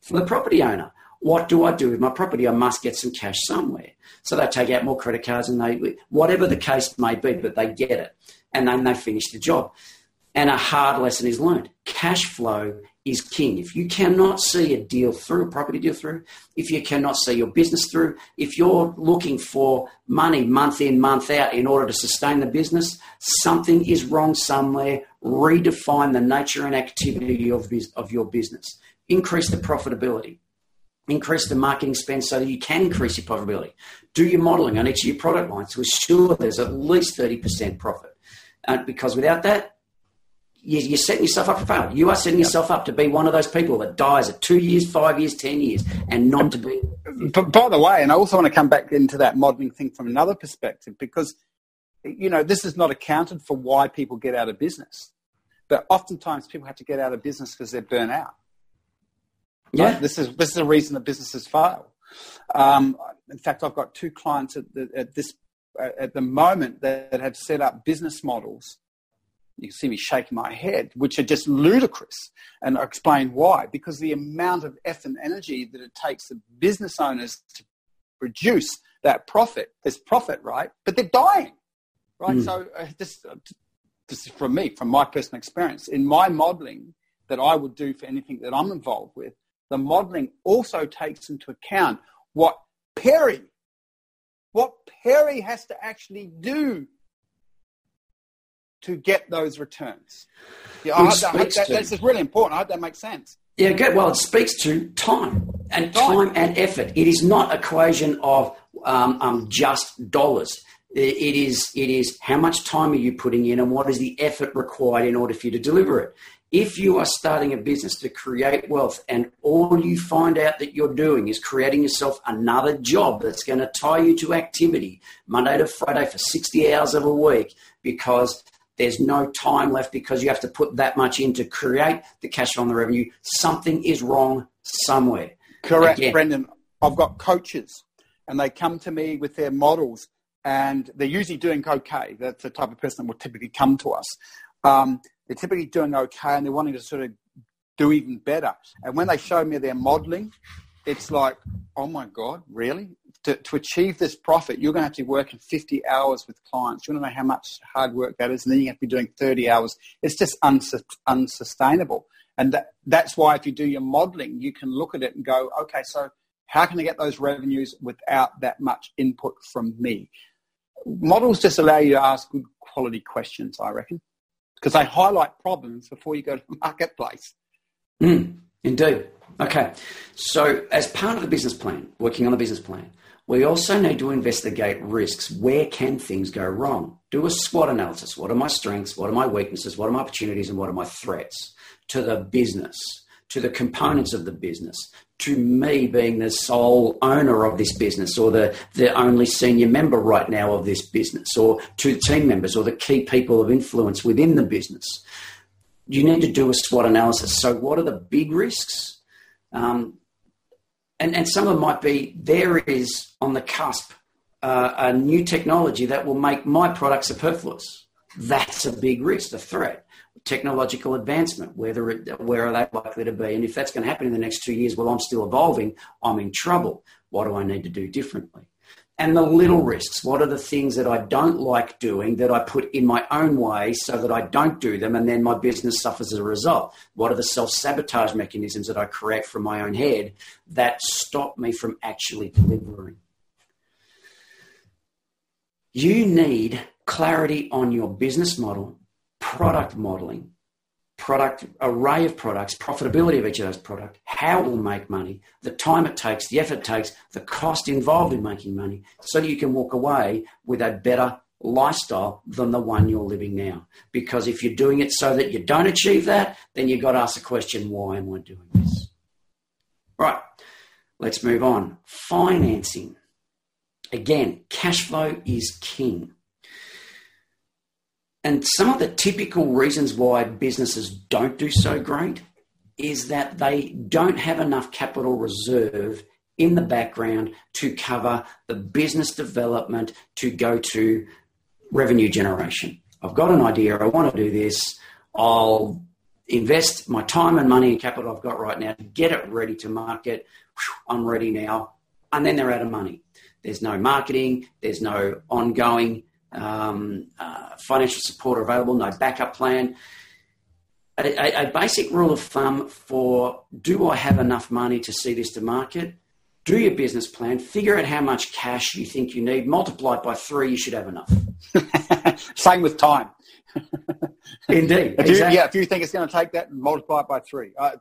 for the property owner. What do I do with my property? I must get some cash somewhere. So they take out more credit cards and they, whatever the case may be, but they get it and then they finish the job. And a hard lesson is learned. Cash flow is king. If you cannot see a deal through, a property deal through, if you cannot see your business through, if you're looking for money month in, month out in order to sustain the business, something is wrong somewhere. Redefine the nature and activity of, of your business. Increase the profitability. Increase the marketing spend so that you can increase your profitability. Do your modeling on each of your product lines to assure there's at least 30% profit. Uh, because without that, you're setting yourself up for failure. You are setting yourself up to be one of those people that dies at two years, five years, ten years, and not to be.
But by the way, and I also want to come back into that modelling thing from another perspective because, you know, this is not accounted for why people get out of business, but oftentimes people have to get out of business because they're burnt out.
Yeah,
this is this is a reason that businesses fail. Um, in fact, I've got two clients at, the, at this at the moment that have set up business models you can see me shaking my head, which are just ludicrous. And I'll explain why. Because the amount of effort and energy that it takes the business owners to produce that profit, there's profit, right? But they're dying, right? Mm. So uh, this, uh, this is from me, from my personal experience. In my modeling that I would do for anything that I'm involved with, the modeling also takes into account what Perry, what Perry has to actually do to get those returns. Yeah, I that, that, that's just really important. I hope that makes sense.
Yeah, good. Well, it speaks to time and time, time and effort. It is not a equation of um, um, just dollars. It is it is how much time are you putting in and what is the effort required in order for you to deliver it. If you are starting a business to create wealth and all you find out that you're doing is creating yourself another job that's going to tie you to activity Monday to Friday for 60 hours of a week because there's no time left because you have to put that much in to create the cash on the revenue. Something is wrong somewhere.
Correct, Again. Brendan. I've got coaches and they come to me with their models and they're usually doing okay. That's the type of person that will typically come to us. Um, they're typically doing okay and they're wanting to sort of do even better. And when they show me their modeling, it's like, oh my God, really? to, to achieve this profit, you're going to have to be working 50 hours with clients. You want to know how much hard work that is, and then you have to be doing 30 hours. It's just uns- unsustainable. And that, that's why if you do your modeling, you can look at it and go, okay, so how can I get those revenues without that much input from me? Models just allow you to ask good quality questions, I reckon, because they highlight problems before you go to the marketplace.
Mm, indeed. Okay. So, as part of the business plan, working on the business plan, we also need to investigate risks. Where can things go wrong? Do a SWOT analysis. What are my strengths? What are my weaknesses? What are my opportunities? And what are my threats to the business, to the components of the business, to me being the sole owner of this business or the, the only senior member right now of this business or to team members or the key people of influence within the business. You need to do a SWOT analysis. So, what are the big risks? Um, and, and some of them might be there is on the cusp uh, a new technology that will make my product superfluous. That's a big risk, a threat. Technological advancement, whether it, where are they likely to be? And if that's going to happen in the next two years, well, I'm still evolving, I'm in trouble. What do I need to do differently? and the little risks. What are the things that I don't like doing that I put in my own way so that I don't do them and then my business suffers as a result? What are the self sabotage mechanisms that I create from my own head that stop me from actually delivering? You need clarity on your business model, product modeling, product array of products, profitability of each of those products, how it will make money, the time it takes, the effort it takes, the cost involved in making money, so that you can walk away with a better lifestyle than the one you're living now. Because if you're doing it so that you don't achieve that, then you've got to ask the question, why am I doing this? Right, let's move on. Financing. Again, cash flow is king. And some of the typical reasons why businesses don't do so great is that they don't have enough capital reserve in the background to cover the business development to go to revenue generation. I've got an idea, I want to do this, I'll invest my time and money and capital I've got right now to get it ready to market. I'm ready now. And then they're out of money. There's no marketing, there's no ongoing um, uh, financial support available, no backup plan. A, a, a, basic rule of thumb for do I have enough money to see this to market? Do your business plan, figure out how much cash you think you need, multiply it by three, you should have enough.
Same with time.
Indeed.
if you, exactly. Yeah, if you think it's going to take that, multiply it by three. Uh,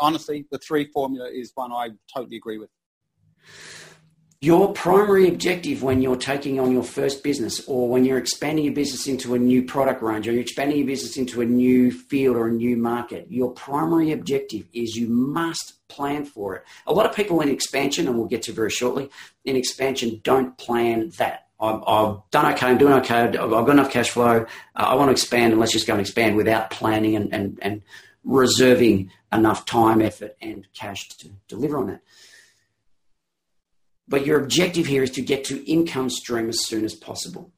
honestly, the three formula is one I totally agree with.
Your primary objective when you're taking on your first business or when you're expanding your business into a new product range or you're expanding your business into a new field or a new market, your primary objective is you must plan for it. A lot of people in expansion, and we'll get to very shortly, in expansion don't plan that. I've, I've done okay, I'm doing okay, I've got enough cash flow, uh, I want to expand and let's just go and expand without planning and, and, and reserving enough time, effort, and cash to deliver on that. But your objective here is to get to income stream as soon as possible.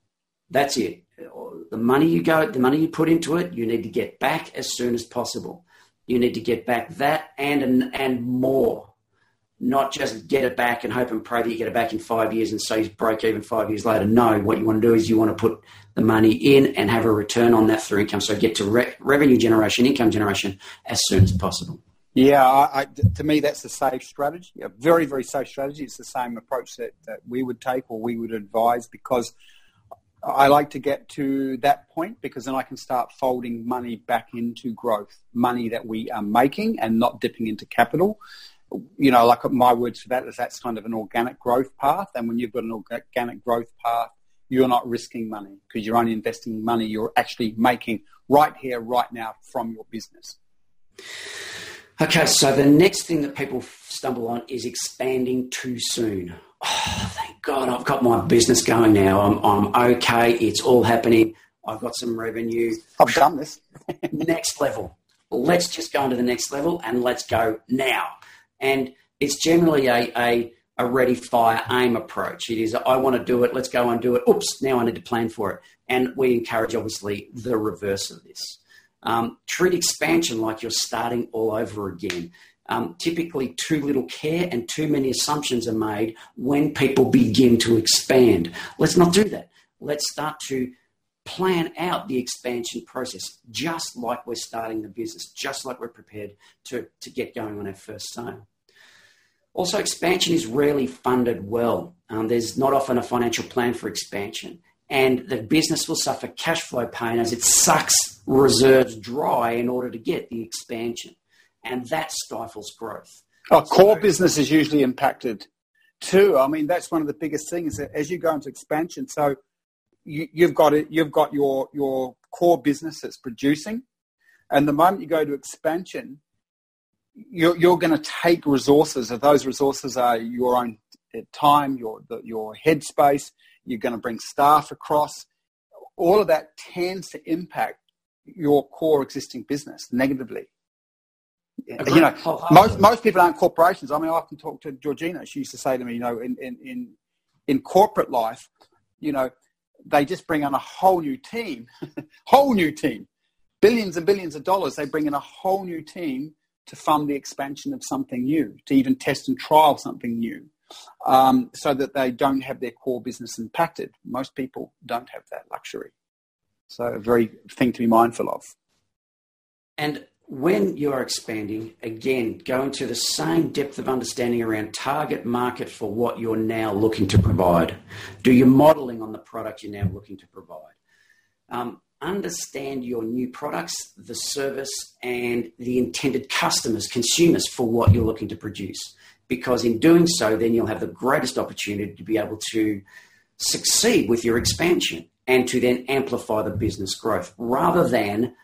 That's it. The money you go, the money you put into it, you need to get back as soon as possible. You need to get back that and and more, not just get it back and hope and pray that you get it back in five years and say break even five years later. No, what you want to do is you want to put the money in and have a return on that through income. So get to re- revenue generation, income generation as soon as possible.
Yeah, I, I, to me, that's a safe strategy, a very, very safe strategy. It's the same approach that, that we would take or we would advise because I like to get to that point because then I can start folding money back into growth, money that we are making and not dipping into capital. You know, like my words for that is that's kind of an organic growth path. And when you've got an organic growth path, you're not risking money because you're only investing money you're actually making right here, right now from your business.
Okay, so the next thing that people stumble on is expanding too soon. Oh, thank God I've got my business going now. I'm, I'm okay. It's all happening. I've got some revenue.
I've done this.
next level. Let's just go on to the next level and let's go now. And it's generally a, a, a ready, fire, aim approach. It is, I want to do it. Let's go and do it. Oops, now I need to plan for it. And we encourage, obviously, the reverse of this. Um, treat expansion like you're starting all over again. Um, typically, too little care and too many assumptions are made when people begin to expand. Let's not do that. Let's start to plan out the expansion process just like we're starting the business, just like we're prepared to, to get going on our first sale. Also, expansion is rarely funded well. Um, there's not often a financial plan for expansion and the business will suffer cash flow pain as it sucks reserves dry in order to get the expansion. And that stifles growth.
Oh, core business is usually impacted too. I mean, that's one of the biggest things that as you go into expansion. So you, have got it, you've got your, your core business that's producing. And the moment you go to expansion, you're, you're going to take resources. If those resources are your own time, your, your headspace, you're going to bring staff across. All of that tends to impact your core existing business negatively. Agreed. You know, most, most people aren't corporations. I mean, I often talk to Georgina. She used to say to me, you know, in, in, in, in corporate life, you know, they just bring on a whole new team, whole new team, billions and billions of dollars. They bring in a whole new team to fund the expansion of something new, to even test and trial something new um, so that they don't have their core business impacted. Most people don't have that luxury. So, a very thing to be mindful of.
And when you are expanding, again, go into the same depth of understanding around target market for what you're now looking to provide. Do your modeling on the product you're now looking to provide. Um, understand your new products, the service, and the intended customers, consumers for what you're looking to produce because in doing so, then you'll have the greatest opportunity to be able to succeed with your expansion and to then amplify the business growth rather than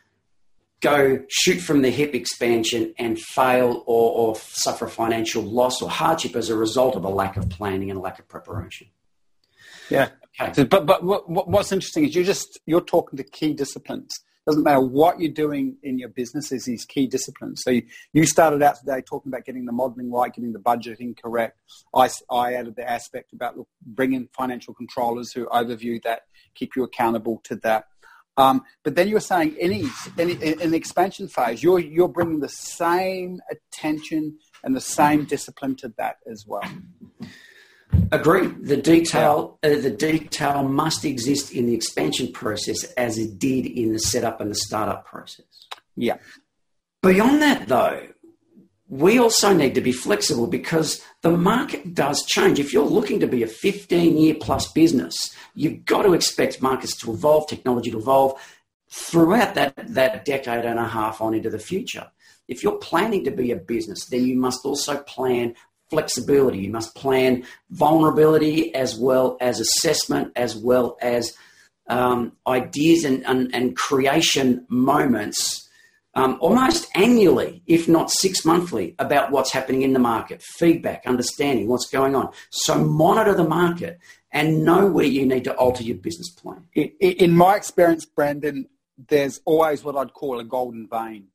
go shoot from the hip expansion and fail or, or suffer financial loss or hardship as a result of a lack of planning and a lack of preparation.
Yeah. Okay. So, but but what, what's interesting is you just you're talking to key disciplines Doesn't matter what you're doing in your business, is these key disciplines. So you, you started out today talking about getting the modeling right, getting the budgeting correct. I, I added the aspect about bringing financial controllers who overview that, keep you accountable to that. Um, but then you were saying any, any in the expansion phase, you're you're bringing the same attention and the same discipline to that as well.
Agree. The detail, uh, the detail must exist in the expansion process as it did in the setup and the startup process.
Yeah.
Beyond that, though, we also need to be flexible because the market does change. If you're looking to be a 15 year plus business, you've got to expect markets to evolve, technology to evolve throughout that, that decade and a half on into the future. If you're planning to be a business, then you must also plan flexibility. You must plan vulnerability as well as assessment, as well as um, ideas and, and, and, creation moments um, almost annually, if not six monthly, about what's happening in the market, feedback, understanding what's going on. So monitor the market and know where you need to alter your business plan.
In, in my experience, Brandon, there's always what I'd call a golden vein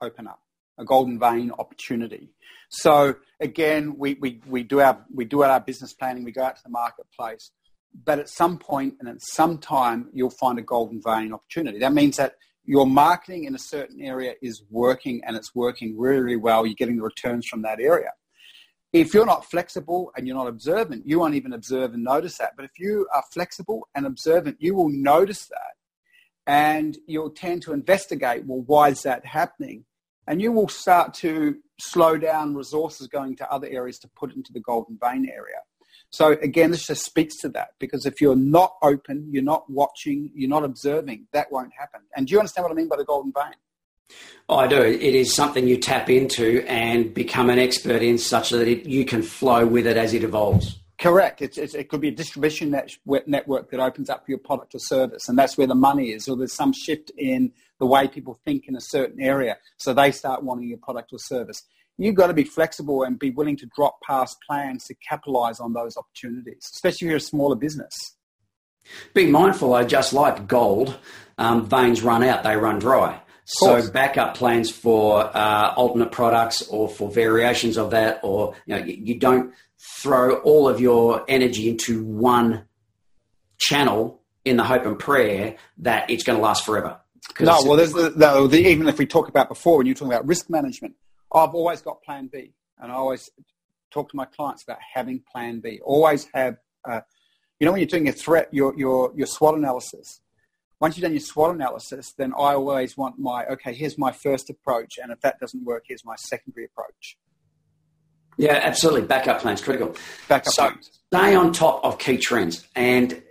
open up, a golden vein opportunity. So again, we, we, we do our we do our business planning, we go out to the marketplace, but at some point and at some time you'll find a golden vein opportunity. That means that your marketing in a certain area is working and it's working really, really well. You're getting the returns from that area. If you're not flexible and you're not observant, you won't even observe and notice that. But if you are flexible and observant, you will notice that and you'll tend to investigate well, why is that happening? And you will start to slow down resources going to other areas to put into the golden vein area. So again, this just speaks to that because if you're not open, you're not watching, you're not observing, that won't happen. And do you understand what I mean by the golden vein?
Oh, I do. It is something you tap into and become an expert in such that it, you can flow with it as it evolves.
Correct. It's, it's, it could be a distribution net, network that opens up for your product or service, and that's where the money is, or there's some shift in the way people think in a certain area, so they start wanting your product or service you've got to be flexible and be willing to drop past plans to capitalize on those opportunities, especially if you're a smaller business.
Be mindful, though, just like gold, um, veins run out, they run dry. So backup plans for uh, alternate products or for variations of that, or you, know, you, you don't throw all of your energy into one channel in the hope and prayer that it's going to last forever.
No, well, there's the, no, the, even if we talk about before, when you're talking about risk management, I've always got plan B, and I always talk to my clients about having plan B. Always have, uh, you know, when you're doing a threat, your, your, your SWOT analysis. Once you've done your SWOT analysis, then I always want my, okay, here's my first approach, and if that doesn't work, here's my secondary approach.
Yeah, absolutely. Backup plans critical.
Backup
so
plans.
Stay on top of key trends, and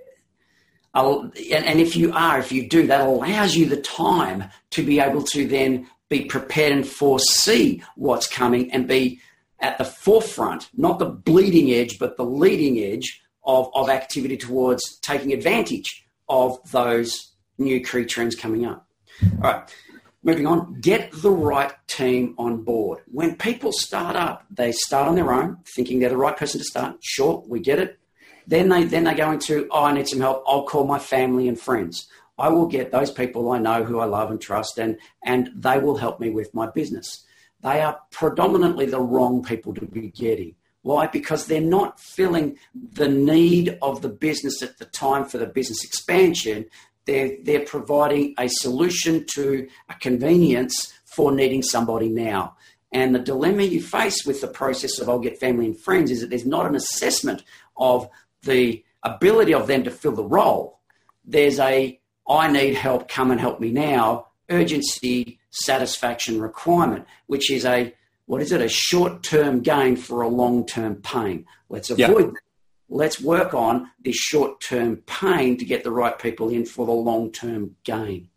and if you are, if you do, that allows you the time to be able to then be prepared and foresee what's coming and be at the forefront, not the bleeding edge, but the leading edge of, of activity towards taking advantage of those new key trends coming up. All right, moving on. Get the right team on board. When people start up, they start on their own, thinking they're the right person to start. Sure, we get it. Then they then they go into, oh, I need some help. I'll call my family and friends. I will get those people I know who I love and trust, and, and they will help me with my business. They are predominantly the wrong people to be getting. Why? Because they're not filling the need of the business at the time for the business expansion. They're, they're providing a solution to a convenience for needing somebody now. And the dilemma you face with the process of I'll get family and friends is that there's not an assessment of the ability of them to fill the role. There's a I need help, come and help me now, urgency satisfaction requirement, which is a what is it? A short term gain for a long term pain. Let's avoid yep. Let's work on this short term pain to get the right people in for the long term gain.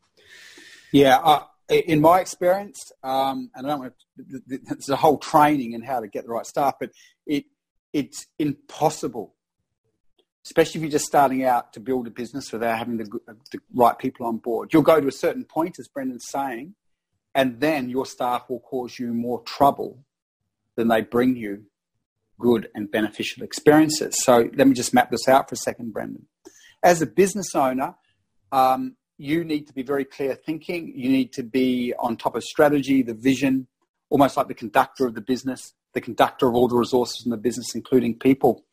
Yeah, uh, in my experience, um, and I don't want to, there's a whole training in how to get the right staff, but it it's impossible especially if you're just starting out to build a business without having the, the right people on board. You'll go to a certain point, as Brendan's saying, and then your staff will cause you more trouble than they bring you good and beneficial experiences. So let me just map this out for a second, Brendan. As a business owner, um, you need to be very clear thinking. You need to be on top of strategy, the vision, almost like the conductor of the business, the conductor of all the resources in the business, including people.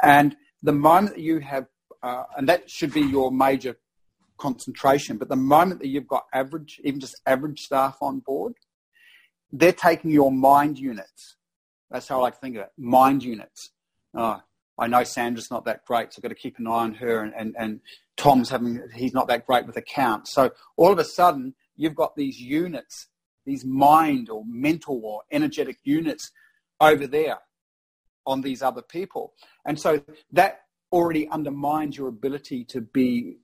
And the moment that you have, uh, and that should be your major concentration, but the moment that you've got average, even just average staff on board, they're taking your mind units. That's how I like to think of it mind units. Oh, I know Sandra's not that great, so I've got to keep an eye on her. And, and, and Tom's having, he's not that great with accounts. So all of a sudden, you've got these units, these mind or mental or energetic units over there on these other people. And so that already undermines your ability to be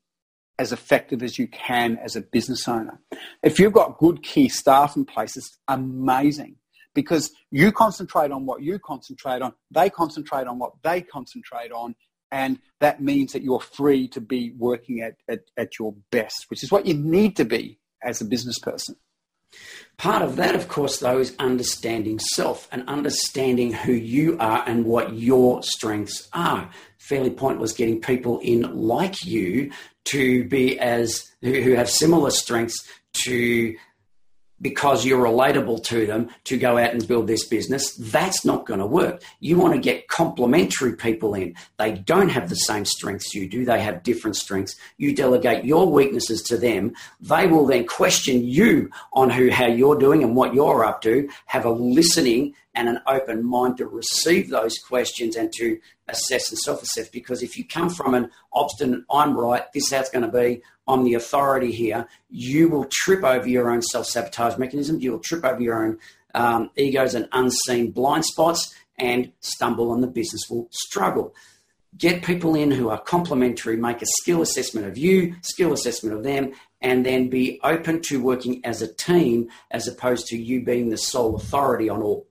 as effective as you can as a business owner. If you've got good key staff in place, it's amazing because you concentrate on what you concentrate on, they concentrate on what they concentrate on, and that means that you're free to be working at, at, at your best, which is what you need to be as a business person.
Part of that, of course, though, is understanding self and understanding who you are and what your strengths are. Fairly pointless getting people in like you to be as who have similar strengths to because you're relatable to them to go out and build this business, that's not going to work. You want to get complementary people in. They don't have the same strengths you do, they have different strengths. You delegate your weaknesses to them. They will then question you on who how you're doing and what you're up to, have a listening and an open mind to receive those questions and to assess and self assess. Because if you come from an obstinate, I'm right, this is how it's going to be, I'm the authority here, you will trip over your own self sabotage mechanism, you will trip over your own um, egos and unseen blind spots and stumble, and the business will struggle. Get people in who are complementary, make a skill assessment of you, skill assessment of them, and then be open to working as a team as opposed to you being the sole authority on all.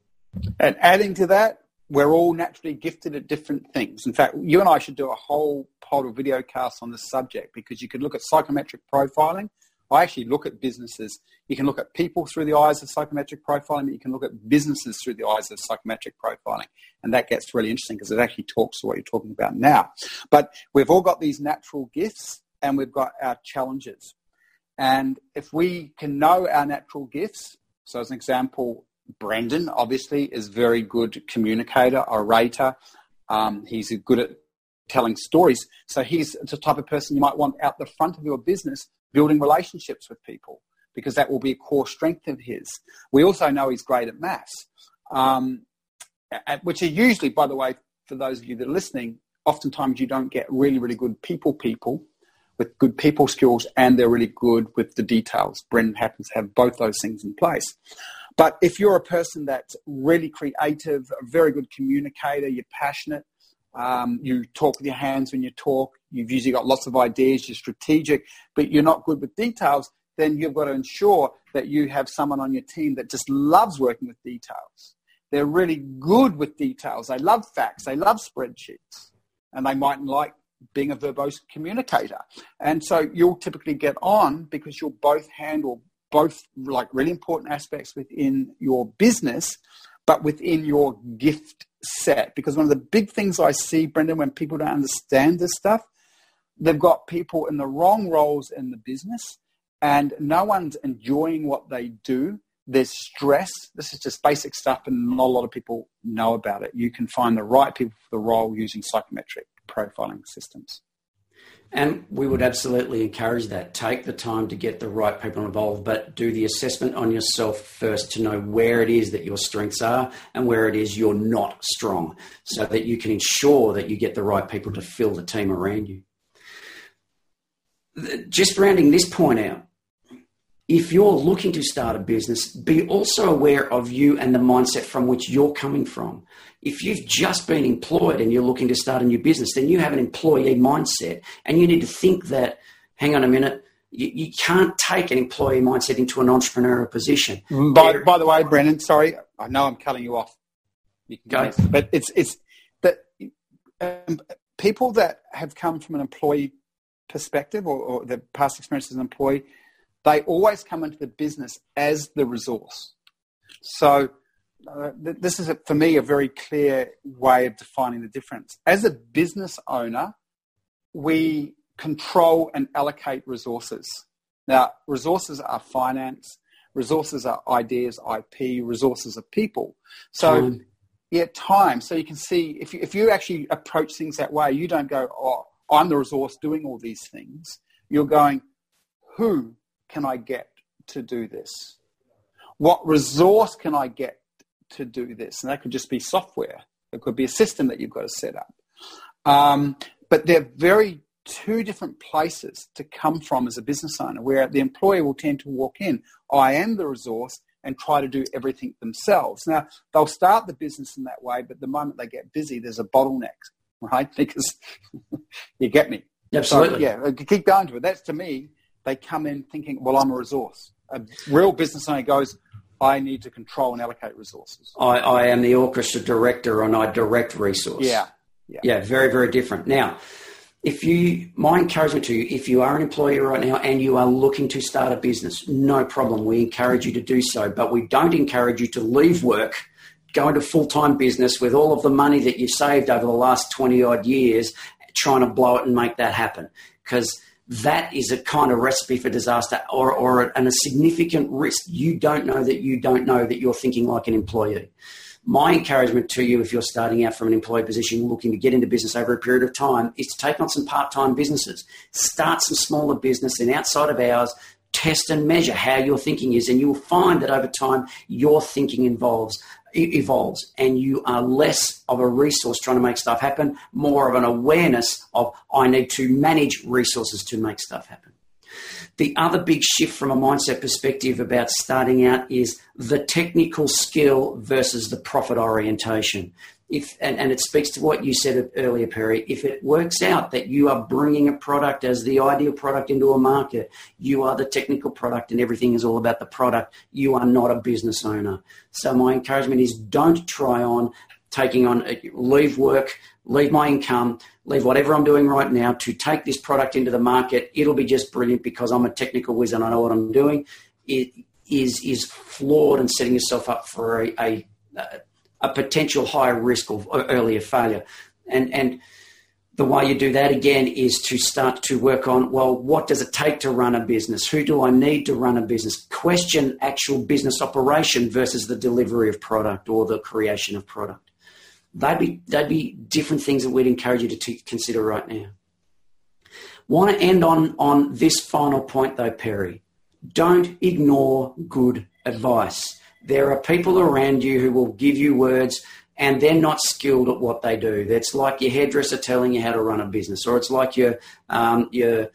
And adding to that, we're all naturally gifted at different things. In fact, you and I should do a whole pod or video cast on this subject because you can look at psychometric profiling. I actually look at businesses. You can look at people through the eyes of psychometric profiling, but you can look at businesses through the eyes of psychometric profiling. And that gets really interesting because it actually talks to what you're talking about now. But we've all got these natural gifts and we've got our challenges. And if we can know our natural gifts, so as an example, Brendan obviously is very good communicator, orator. Um, he's good at telling stories. So he's the type of person you might want out the front of your business, building relationships with people, because that will be a core strength of his. We also know he's great at maths, um, which are usually, by the way, for those of you that are listening, oftentimes you don't get really, really good people people with good people skills and they're really good with the details. Brendan happens to have both those things in place. But if you're a person that's really creative, a very good communicator, you're passionate, um, you talk with your hands when you talk, you've usually got lots of ideas, you're strategic, but you're not good with details, then you've got to ensure that you have someone on your team that just loves working with details. They're really good with details. They love facts. They love spreadsheets. And they might not like being a verbose communicator. And so you'll typically get on because you'll both handle both like really important aspects within your business, but within your gift set. Because one of the big things I see, Brendan, when people don't understand this stuff, they've got people in the wrong roles in the business and no one's enjoying what they do. There's stress. This is just basic stuff, and not a lot of people know about it. You can find the right people for the role using psychometric profiling systems.
And we would absolutely encourage that. Take the time to get the right people involved, but do the assessment on yourself first to know where it is that your strengths are and where it is you're not strong so that you can ensure that you get the right people to fill the team around you. Just rounding this point out, if you're looking to start a business, be also aware of you and the mindset from which you're coming from. If you've just been employed and you're looking to start a new business, then you have an employee mindset and you need to think that, hang on a minute, you, you can't take an employee mindset into an entrepreneurial position.
Mm, by, by the way, Brendan, sorry, I know I'm cutting you off. You
Go.
But it's, it's that um, people that have come from an employee perspective or, or the past experience as an employee, they always come into the business as the resource. So uh, this is, a, for me, a very clear way of defining the difference. As a business owner, we control and allocate resources. Now, resources are finance, resources are ideas, IP, resources are people. So, time. yeah, time. So you can see if you, if you actually approach things that way, you don't go, oh, I'm the resource doing all these things. You're going, who can I get to do this? What resource can I get to do this? And that could just be software. It could be a system that you've got to set up. Um, but they're very two different places to come from as a business owner, where the employer will tend to walk in, I am the resource, and try to do everything themselves. Now, they'll start the business in that way, but the moment they get busy, there's a bottleneck, right? Because you get me.
Absolutely.
So, yeah, keep going to it. That's to me, they come in thinking, well, I'm a resource. A real business owner goes, I need to control and allocate resources.
I, I am the orchestra director and I direct resource.
Yeah.
Yeah. yeah, very, very different. Now, if you, my encouragement to you, if you are an employee right now and you are looking to start a business, no problem. We encourage you to do so, but we don't encourage you to leave work, go into full time business with all of the money that you've saved over the last 20 odd years, trying to blow it and make that happen. Because that is a kind of recipe for disaster or, or and a significant risk. You don't know that you don't know that you're thinking like an employee my encouragement to you, if you're starting out from an employee position looking to get into business over a period of time, is to take on some part time businesses. Start some smaller business and outside of hours, test and measure how your thinking is, and you'll find that over time your thinking involves evolves and you are less of a resource trying to make stuff happen, more of an awareness of I need to manage resources to make stuff happen. The other big shift from a mindset perspective about starting out is the technical skill versus the profit orientation. If, and, and, it speaks to what you said earlier, Perry. If it works out that you are bringing a product as the ideal product into a market, you are the technical product and everything is all about the product. You are not a business owner. So my encouragement is don't try on taking on, leave work, leave my income, leave whatever I'm doing right now to take this product into the market. It'll be just brilliant because I'm a technical whiz and I know what I'm doing. It is is flawed and setting yourself up for a, a, a potential higher risk of uh, earlier failure. And and the way you do that again is to start to work on well, what does it take to run a business? Who do I need to run a business? Question actual business operation versus the delivery of product or the creation of product they'd be they'd be different things that we'd encourage you to t- consider right now. Want to end on on this final point though, Perry. Don't ignore good advice. There are people around you who will give you words and they're not skilled at what they do. It's like your hairdresser telling you how to run a business, or it's like your um, your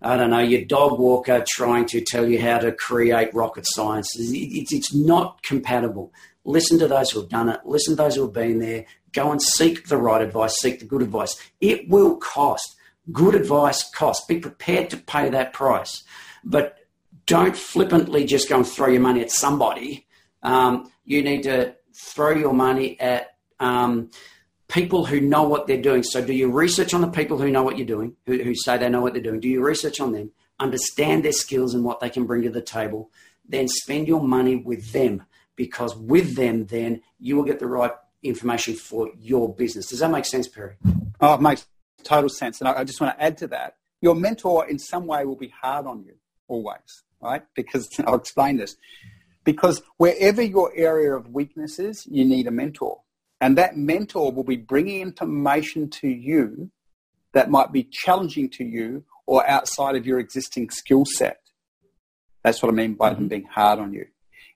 I don't know your dog walker trying to tell you how to create rocket science. It's, it's not compatible. Listen to those who have done it. Listen to those who have been there. Go and seek the right advice, seek the good advice. It will cost. Good advice costs. Be prepared to pay that price. But don't flippantly just go and throw your money at somebody. Um, you need to throw your money at um, people who know what they're doing. So, do your research on the people who know what you're doing, who, who say they know what they're doing. Do your research on them, understand their skills and what they can bring to the table. Then spend your money with them because with them, then you will get the right information for your business. Does that make sense, Perry?
Oh, it makes total sense. And I, just want to add to that. Your mentor, in some way, will be hard on you always, right? Because I'll explain this. Because wherever your area of weakness is, you need a mentor. And that mentor will be bringing information to you that might be challenging to you or outside of your existing skill set. That's what I mean by mm-hmm. them being hard on you.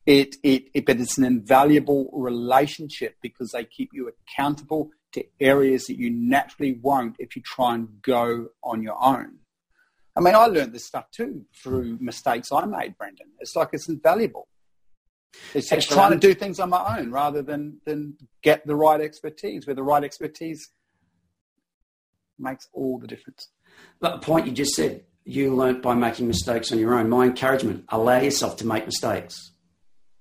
It, it, it, but it's an invaluable relationship because they keep you accountable to areas that you naturally won't if you try and go on your own. I mean, I learned this stuff too through mistakes I made, Brendan. It's like it's invaluable. It's, it's trying to do things on my own rather than, than get the right expertise, where the right expertise makes all the difference.
But the point you just said, you learnt by making mistakes on your own. My encouragement, allow yourself to make mistakes.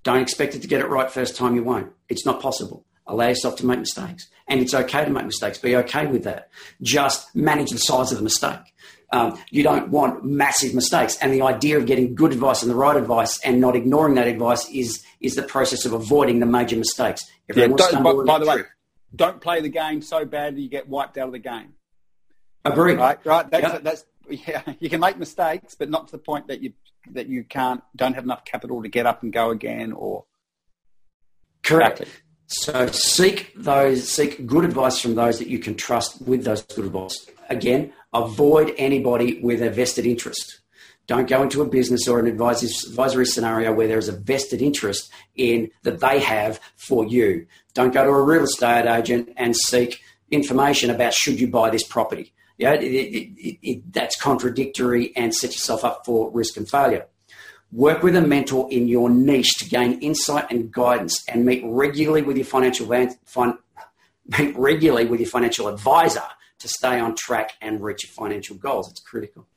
Don't expect it to get it right first time, you won't. It's not possible. Allow yourself to make mistakes. And it's okay to make mistakes. Be okay with that. Just manage the size of the mistake. Um, you don't want massive mistakes. And the idea of getting good advice and the right advice and not ignoring that advice is, is the process of avoiding the major mistakes.
yeah, by, by the way, don't play the game so badly you get wiped out of the game.
Agreed.
Right, right. That's, yep. that's yeah, you can make mistakes, but not to the point that you that you can't don't have enough capital to get up and go again or
correct. So seek those seek good advice from those that you can trust with those good advice. Again, avoid anybody with a vested interest. Don't go into a business or an advisory scenario where there is a vested interest in that they have for you. Don't go to a real estate agent and seek information about should you buy this property. Yeah, it, it, it, that's contradictory and set yourself up for risk and failure. Work with a mentor in your niche to gain insight and guidance, and meet regularly with your financial fin, meet regularly with your financial advisor to stay on track and reach your financial goals. It's critical.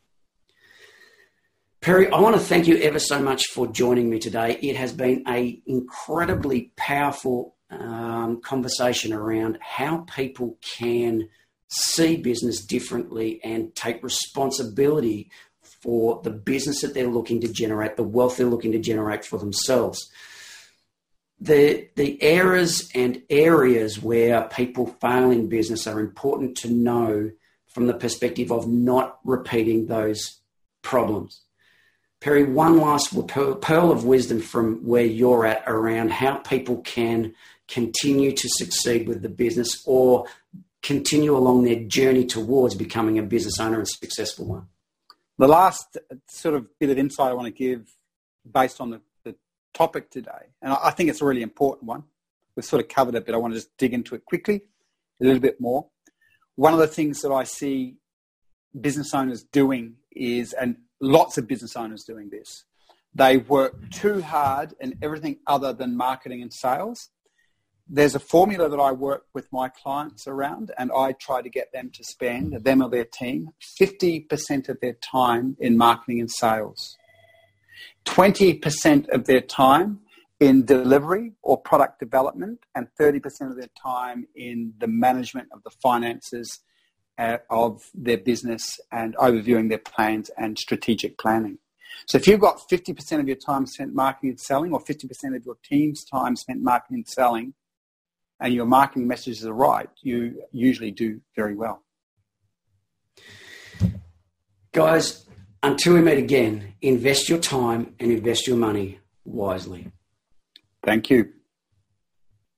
Perry, I want to thank you ever so much for joining me today. It has been an incredibly powerful um, conversation around how people can see business differently and take responsibility for the business that they're looking to generate, the wealth they're looking to generate for themselves. The, the errors and areas where people fail in business are important to know from the perspective of not repeating those problems. Perry, one last pearl of wisdom from where you're at around how people can continue to succeed with the business or continue along their journey towards becoming a business owner and successful one.
The last sort of bit of insight I want to give based on the, topic today, and I think it's a really important one. We've sort of covered it, but I want to just dig into it quickly a little bit more. One of the things that I see business owners doing is, and lots of business owners doing this, they work too hard in everything other than marketing and sales there's a formula that I work with my clients around, and I try to get them to spend, them or their team, 50% of their time in marketing and sales, 20% of their time in delivery or product development, and 30% of their time in the management of the finances uh, of their business and overviewing their plans and strategic planning. So if you've got 50% of your time spent marketing and selling, or 50% of your team's time spent marketing and selling, and your marketing messages are right, you usually do very well.
Guys, until we meet again, invest your time and invest your money wisely.
Thank you.